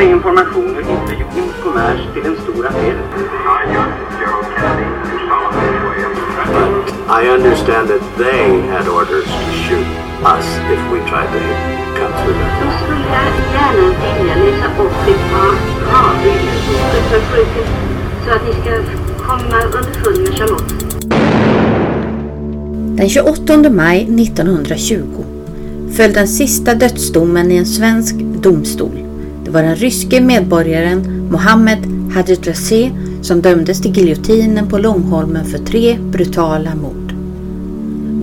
här informationer inte gjort kommers till en stor affär. I understand that they had orders to shoot us if we tried to come through them. Då skulle jag gärna vilja läsa upp ett par rader för fröken så att ni ska komma underfund med Charlotte. Den 28 maj 1920 föll den sista dödsdomen i en svensk domstol. Det var den ryske medborgaren Mohammed Hadjidraseh som dömdes till giljotinen på Långholmen för tre brutala mord.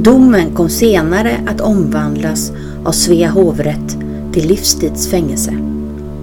Domen kom senare att omvandlas av Svea hovrätt till livstidsfängelse.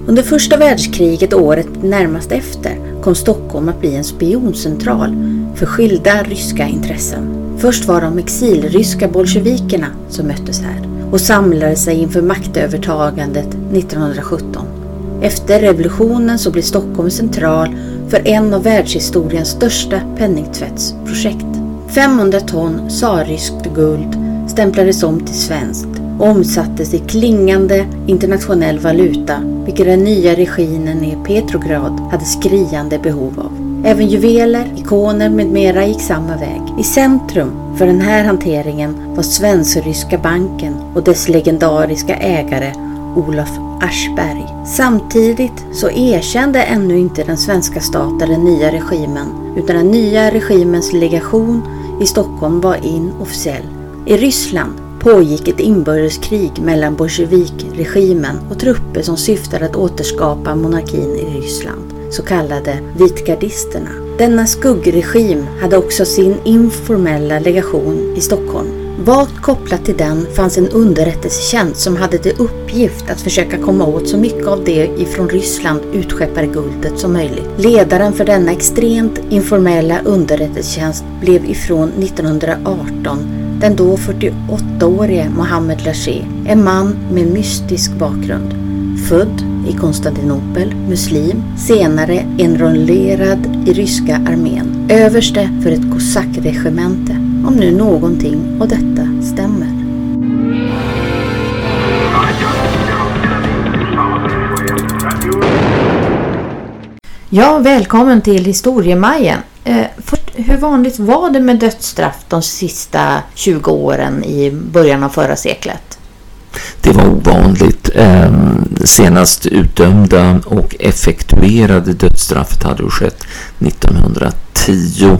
Under första världskriget året närmast efter kom Stockholm att bli en spioncentral för skilda ryska intressen. Först var de exilryska bolsjevikerna som möttes här och samlade sig inför maktövertagandet 1917. Efter revolutionen så blir Stockholm central för en av världshistoriens största penningtvättsprojekt. 500 ton tsarryskt guld stämplades om till svenskt och omsattes i klingande internationell valuta, vilket den nya regimen i Petrograd hade skriande behov av. Även juveler, ikoner med mera gick samma väg. I centrum för den här hanteringen var Svensk-ryska banken och dess legendariska ägare Olof Aschberg. Samtidigt så erkände ännu inte den svenska staten den nya regimen utan den nya regimens legation i Stockholm var inofficiell. I Ryssland pågick ett inbördeskrig mellan bolsjevikregimen och trupper som syftade att återskapa monarkin i Ryssland, så kallade vitgardisterna. Denna skuggregim hade också sin informella legation i Stockholm. Vagt kopplat till den fanns en underrättelsetjänst som hade till uppgift att försöka komma åt så mycket av det ifrån Ryssland utskeppade guldet som möjligt. Ledaren för denna extremt informella underrättelsetjänst blev ifrån 1918 den då 48-årige Mohammed Lachey, en man med mystisk bakgrund. Född i Konstantinopel, muslim, senare enrollerad i ryska armén, överste för ett kosackregemente, om nu någonting av detta stämmer. Ja, välkommen till Historiemajen. Eh, först, hur vanligt var det med dödsstraff de sista 20 åren i början av förra seklet? Det var ovanligt. Eh, senast utdömda och effektuerade dödsstraffet hade ju skett 1910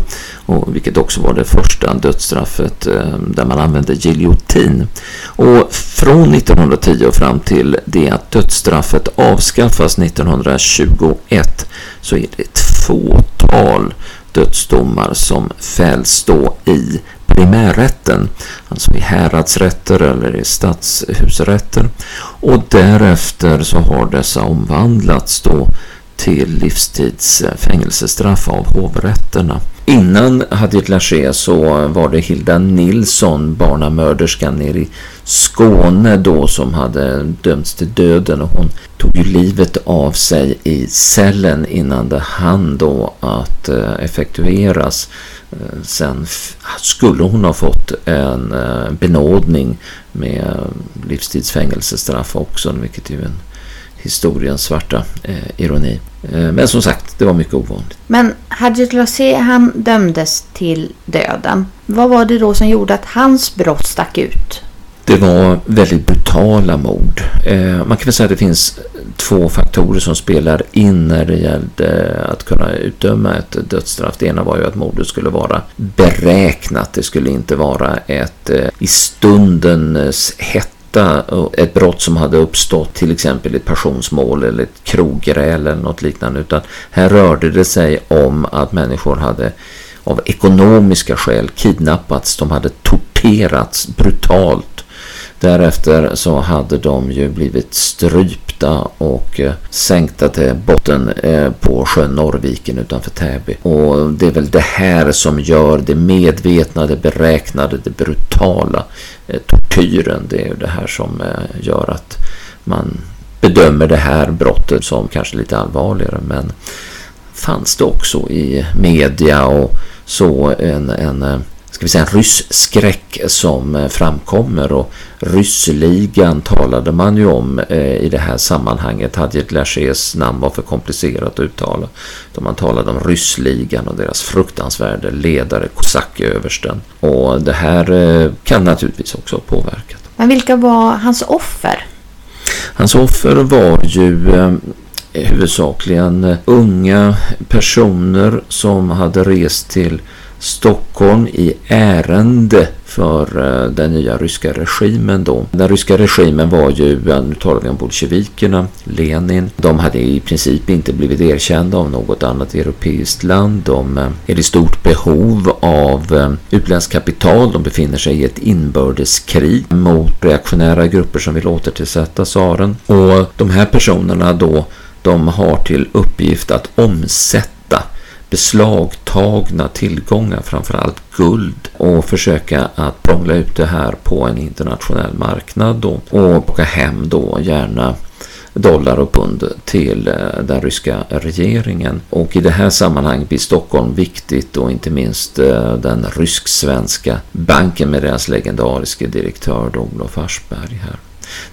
och vilket också var det första dödsstraffet eh, där man använde giljotin. Och från 1910 och fram till det att dödsstraffet avskaffas 1921 så är det ett fåtal dödsdomar som fälls då i primärrätten, alltså i häradsrätter eller i stadshusrätter. Och därefter så har dessa omvandlats då till livstids fängelsestraff av hovrätterna. Innan Hadid Lachey så var det Hilda Nilsson, barnamörderskan nere i Skåne då som hade dömts till döden och hon tog ju livet av sig i cellen innan det hann då att eh, effektueras. Eh, sen skulle hon ha fått en eh, benådning med livstidsfängelsestraff också, vilket är ju en historiens svarta eh, ironi. Eh, men som sagt, det var mycket ovanligt. Men Hadjit Lassé han dömdes till döden. Vad var det då som gjorde att hans brott stack ut? Det var väldigt brutala mord. Eh, man kan väl säga att det finns två faktorer som spelar in när det gällde att kunna utdöma ett dödsstraff. Det ena var ju att mordet skulle vara beräknat. Det skulle inte vara ett eh, i stundens hett Eh, ett brott som hade uppstått till exempel i ett passionsmål eller ett kroggräl eller något liknande utan här rörde det sig om att människor hade av ekonomiska skäl kidnappats, de hade torterats brutalt. Därefter så hade de ju blivit strypta och eh, sänkta till botten eh, på sjön Norrviken utanför Täby. Och det är väl det här som gör det medvetna, det beräknade, det brutala eh, tortyren. Det är ju det här som gör att man bedömer det här brottet som kanske lite allvarligare. Men fanns det också i media och så en, en ska vi säga, en rysskräck som eh, framkommer och ryssligan talade man ju om eh, i det här sammanhanget. Hadjet Lachés namn var för komplicerat att uttala. Då man talade om ryssligan och deras fruktansvärde ledare, kosacköversten. Och det här eh, kan naturligtvis också ha påverkat. Men vilka var hans offer? Hans offer var ju huvudsakligen unga personer som hade rest till Stockholm i ärende för eh, den nya ryska regimen då. Den ryska regimen var ju, nu talar vi om bolsjevikerna, Lenin. De hade i princip inte blivit erkända av något annat europeiskt land. De eh, är i stort behov av eh, utländskt kapital. De befinner sig i ett inbördeskrig mot reaktionära grupper som vill återtillsätta tsaren. Och de här personerna då, de har till uppgift att omsätta beslagtagna tillgångar, framförallt guld och försöka att prångla ut det här på en internationell marknad då, och plocka hem då gärna dollar och pund till eh, den ryska regeringen. Och i det här sammanhanget blir Stockholm viktigt och inte minst eh, den rysk-svenska banken med deras legendariske direktör Olof Aschberg här.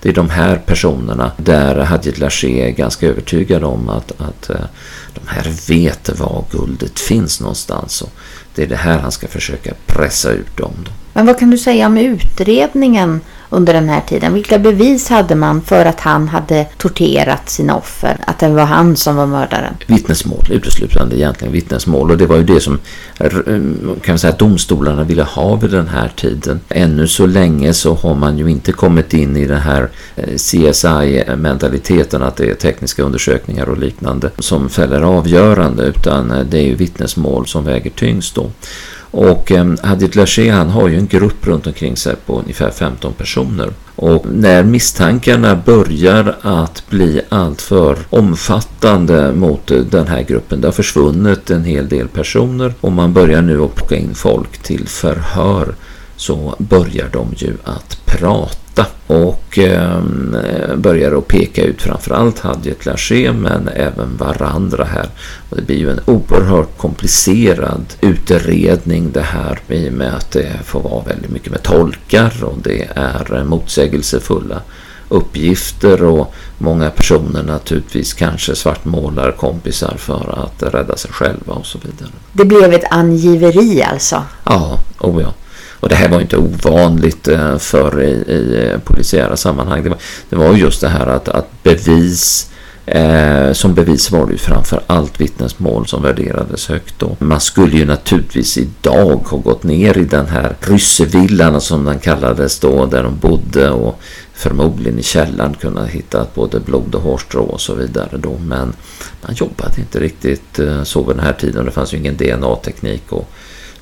Det är de här personerna där Hadjid Lachey är ganska övertygad om att, att eh, de här vet var guldet finns någonstans. Och det är det här han ska försöka pressa ut dem. Då. Men vad kan du säga om utredningen under den här tiden? Vilka bevis hade man för att han hade torterat sina offer? Att det var han som var mördaren? Vittnesmål, uteslutande egentligen vittnesmål. Och det var ju det som mm, kan säga, domstolarna ville ha vid den här tiden. Ännu så länge så har man ju inte kommit in i den här eh, CSI-mentaliteten att det är tekniska undersökningar och liknande som fäller avgörande utan eh, det är ju vittnesmål som väger tyngst då. Och eh, Hadid Lachey han har ju en grupp runt omkring sig på ungefär 15 personer. Och när misstankarna börjar att bli alltför omfattande mot eh, den här gruppen, det har försvunnit en hel del personer. Och man börjar nu att plocka in folk till förhör. Så börjar de ju att prata. Och eh, börjar att peka ut framförallt Hadjet Lachey men även varandra här. Och det blir ju en oerhört komplicerad utredning det här i och med att det får vara väldigt mycket med tolkar och det är motsägelsefulla uppgifter och många personer naturligtvis kanske svartmålar kompisar för att rädda sig själva och så vidare. Det blev ett angiveri alltså? Ja, oh ja. Och det här var inte ovanligt eh, förr i, i eh, polisiära sammanhang. Det var, det var just det här att, att bevis Eh, som bevis var det ju framför allt vittnesmål som värderades högt då. Man skulle ju naturligtvis idag ha gått ner i den här ryssevillan som den kallades då, där de bodde och förmodligen i källaren kunnat hitta både blod och hårstrå och så vidare då. Men man jobbade inte riktigt eh, så vid den här tiden. Det fanns ju ingen DNA-teknik och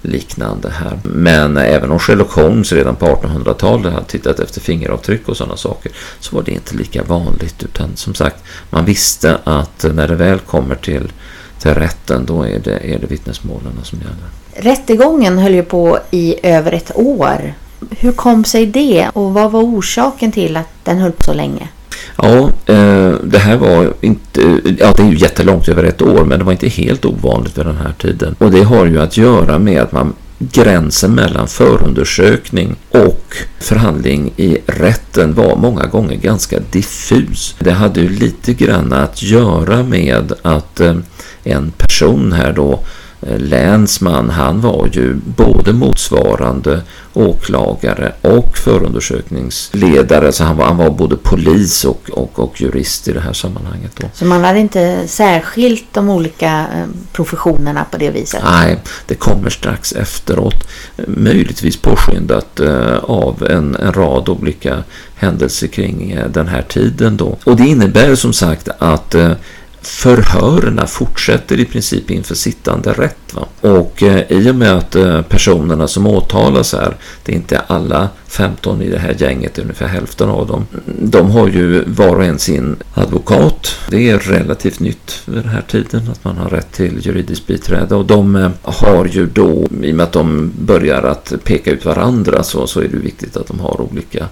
liknande här. Men även om Sherlock Holmes redan på 1800-talet hade tittat efter fingeravtryck och sådana saker så var det inte lika vanligt utan som sagt man visste att när det väl kommer till, till rätten då är det, är det vittnesmålen som gäller. Rättegången höll ju på i över ett år. Hur kom sig det och vad var orsaken till att den höll på så länge? Ja, eh, det här var inte, ja det är ju jättelångt över ett år, men det var inte helt ovanligt vid den här tiden. Och det har ju att göra med att man gränsen mellan förundersökning och förhandling i rätten var många gånger ganska diffus. Det hade ju lite grann att göra med att eh, en person här då länsman, han var ju både motsvarande åklagare och förundersökningsledare. Så han var, han var både polis och, och, och jurist i det här sammanhanget. Då. Så man hade inte särskilt de olika eh, professionerna på det viset? Nej, det kommer strax efteråt. Möjligtvis påskyndat eh, av en, en rad olika händelser kring den här tiden då. Och det innebär som sagt att förhörerna fortsätter i princip inför sittande rätt. Va? Och eh, i och med att eh, personerna som åtalas här, det är inte alla 15 i det här gänget, ungefär hälften av dem, de har ju var och en sin advokat. Det är relativt nytt vid den här tiden att man har rätt till juridiskt biträde och de eh, har ju då, i och med att de börjar att peka ut varandra så, så är det viktigt att de har olika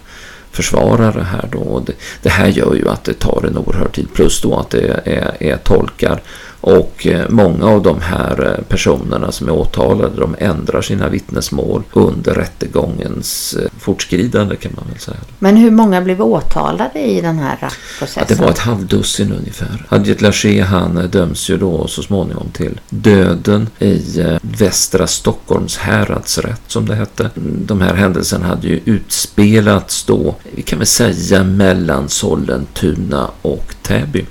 försvarare här då. Det, det, här gör ju att det tar en oerhörd tid. Plus då att det är, är tolkar och eh, många av de här eh, personerna som är åtalade de ändrar sina vittnesmål under rättegångens eh, fortskridande kan man väl säga. Men hur många blev åtalade i den här processen? Ja, det var ett halvdussin ungefär. Hadjet Lachey han döms ju då så småningom till döden i Västra Stockholms häradsrätt som det hette. De här händelserna hade ju utspelats då, vi kan väl säga mellan Sollentuna och Täby.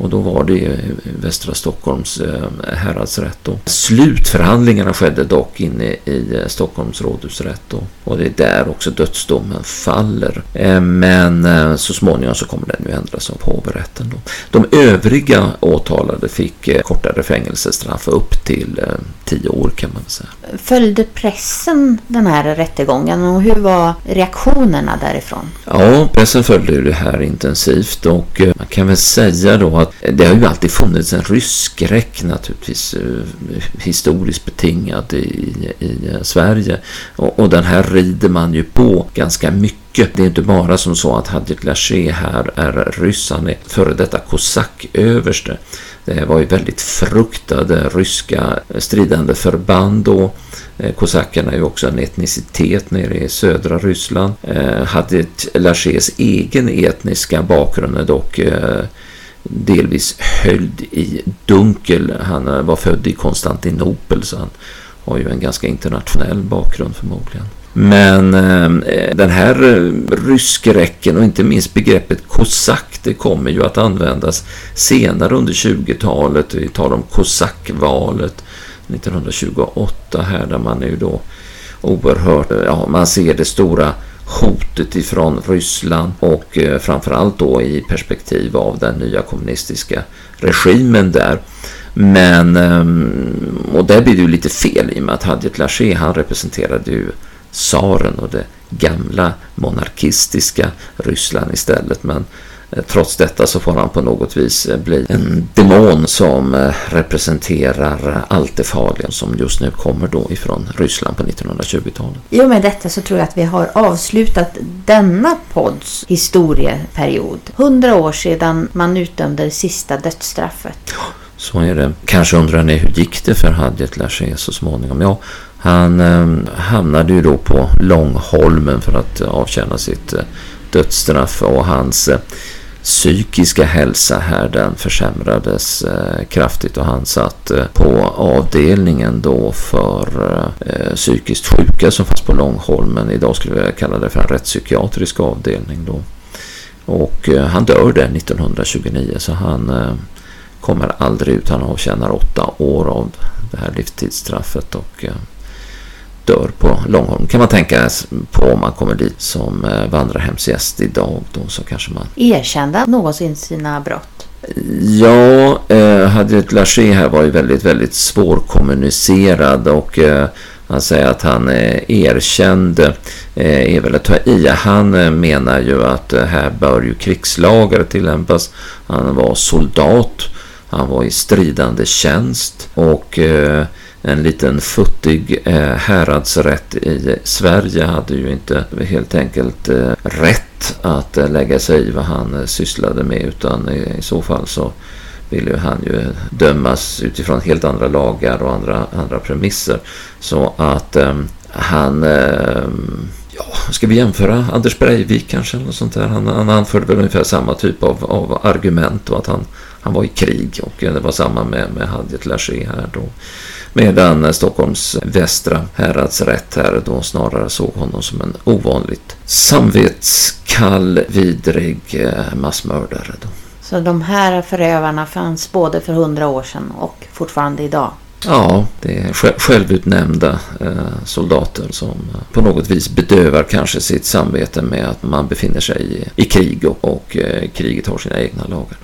Och då var det Västra Stockholms eh, häradsrätt. Då. Slutförhandlingarna skedde dock inne i eh, Stockholms rådhusrätt. Då. Och det är där också dödsdomen faller. Eh, men så småningom så kommer den ju ändras av hovrätten. De övriga åtalade fick kortare fängelsestraff upp till tio år kan man säga. Följde pressen den här rättegången och hur var reaktionerna därifrån? Ja, pressen följde ju det här intensivt och man kan väl säga då att det har ju alltid funnits en rysskräck naturligtvis eh, historiskt betingad i, i Sverige och, och den här rider man ju på ganska mycket. Det är inte bara som så att Hadjik Lachey här är ryss, han är före detta kosacköverste. Det var ju väldigt fruktade ryska eh, stridande förband då. Eh, kosackerna är ju också en etnicitet nere i södra Ryssland. Hadjik Lacheys egen etniska bakgrund är dock delvis höljd i dunkel. Han eh, var född i Konstantinopel så han har ju en ganska internationell bakgrund förmodligen. Men eh, eh den här eh, ryskräcken och inte minst begreppet kosack det kommer ju att användas senare under 20-talet. Vi talar om kosackvalet 1928 här där man är ju då oerhört, ja man ser det stora hotet ifrån Ryssland och eh, framförallt då i perspektiv av den nya kommunistiska regimen där. Men, ehm, och där blir det ju lite fel i och med att Hadjet Lachey han representerade ju tsaren och det gamla monarkistiska Ryssland istället. Men trots detta så får han på något vis eh, bli en demon som eh, representerar allt det farliga som just nu kommer då ifrån Ryssland på 1920-talet. I och med detta så tror jag att vi har avslutat denna podds historieperiod. Hundra år sedan man utdömde det sista dödsstraffet. Så är det. Kanske undrar ni hur gick det för Hadjet Lachey så småningom? Ja, han eh, hamnade ju då på Långholmen för att avtjäna sitt eh, dödsstraff och hans eh, psykiska hälsa här den försämrades eh, kraftigt och han satt eh, på avdelningen då för eh, psykiskt sjuka som fanns på Långholmen. Idag skulle vi kalla det för en rättspsykiatrisk avdelning då. Och eh, han dör där 1929 så han eh, kommer aldrig ut. Han avtjänar åtta år av det här livstidsstraffet och eh, dör på Långholm. kan man tänka på om man kommer dit som eh, vandrarhemsgäst idag. Då så kanske man... Erkände någonsin sina brott? Ja, eh, Hadjet Lachey här var ju väldigt, väldigt svårkommunicerad och eh, han säger att han eh, erkände eh, är väl att ta i. Han eh, menar ju att eh, här bör ju krigslagar tillämpas. Han var soldat. Han var i stridande tjänst och en liten futtig eh, häradsrätt i Sverige hade ju inte helt enkelt eh, rätt att eh, lägga sig i vad han eh, sysslade med utan i, i så fall så ville han ju dömas utifrån helt andra lagar och andra, andra premisser. Så att eh, han eh, ska vi jämföra Anders Breivik kanske? Eller sånt där? Han, han anförde väl ungefär samma typ av, av argument och att han, han var i krig och det var samma med, med Hadjet Lachey här då. Medan Stockholms västra häradsrätt här då snarare såg honom som en ovanligt samvetskall, vidrig eh, massmördare. Då. Så de här förövarna fanns både för hundra år sedan och fortfarande idag? Ja, det är självutnämnda eh, soldater som eh, på något vis bedövar kanske sitt samvete med att man befinner sig i, krig och, och kriget har sina egna lagar.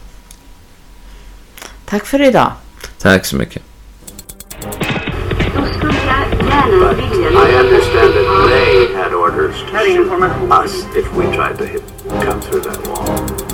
Tack för idag. Tack så mycket. But I understand that they had orders to shoot us if we tried to hit, come through that wall.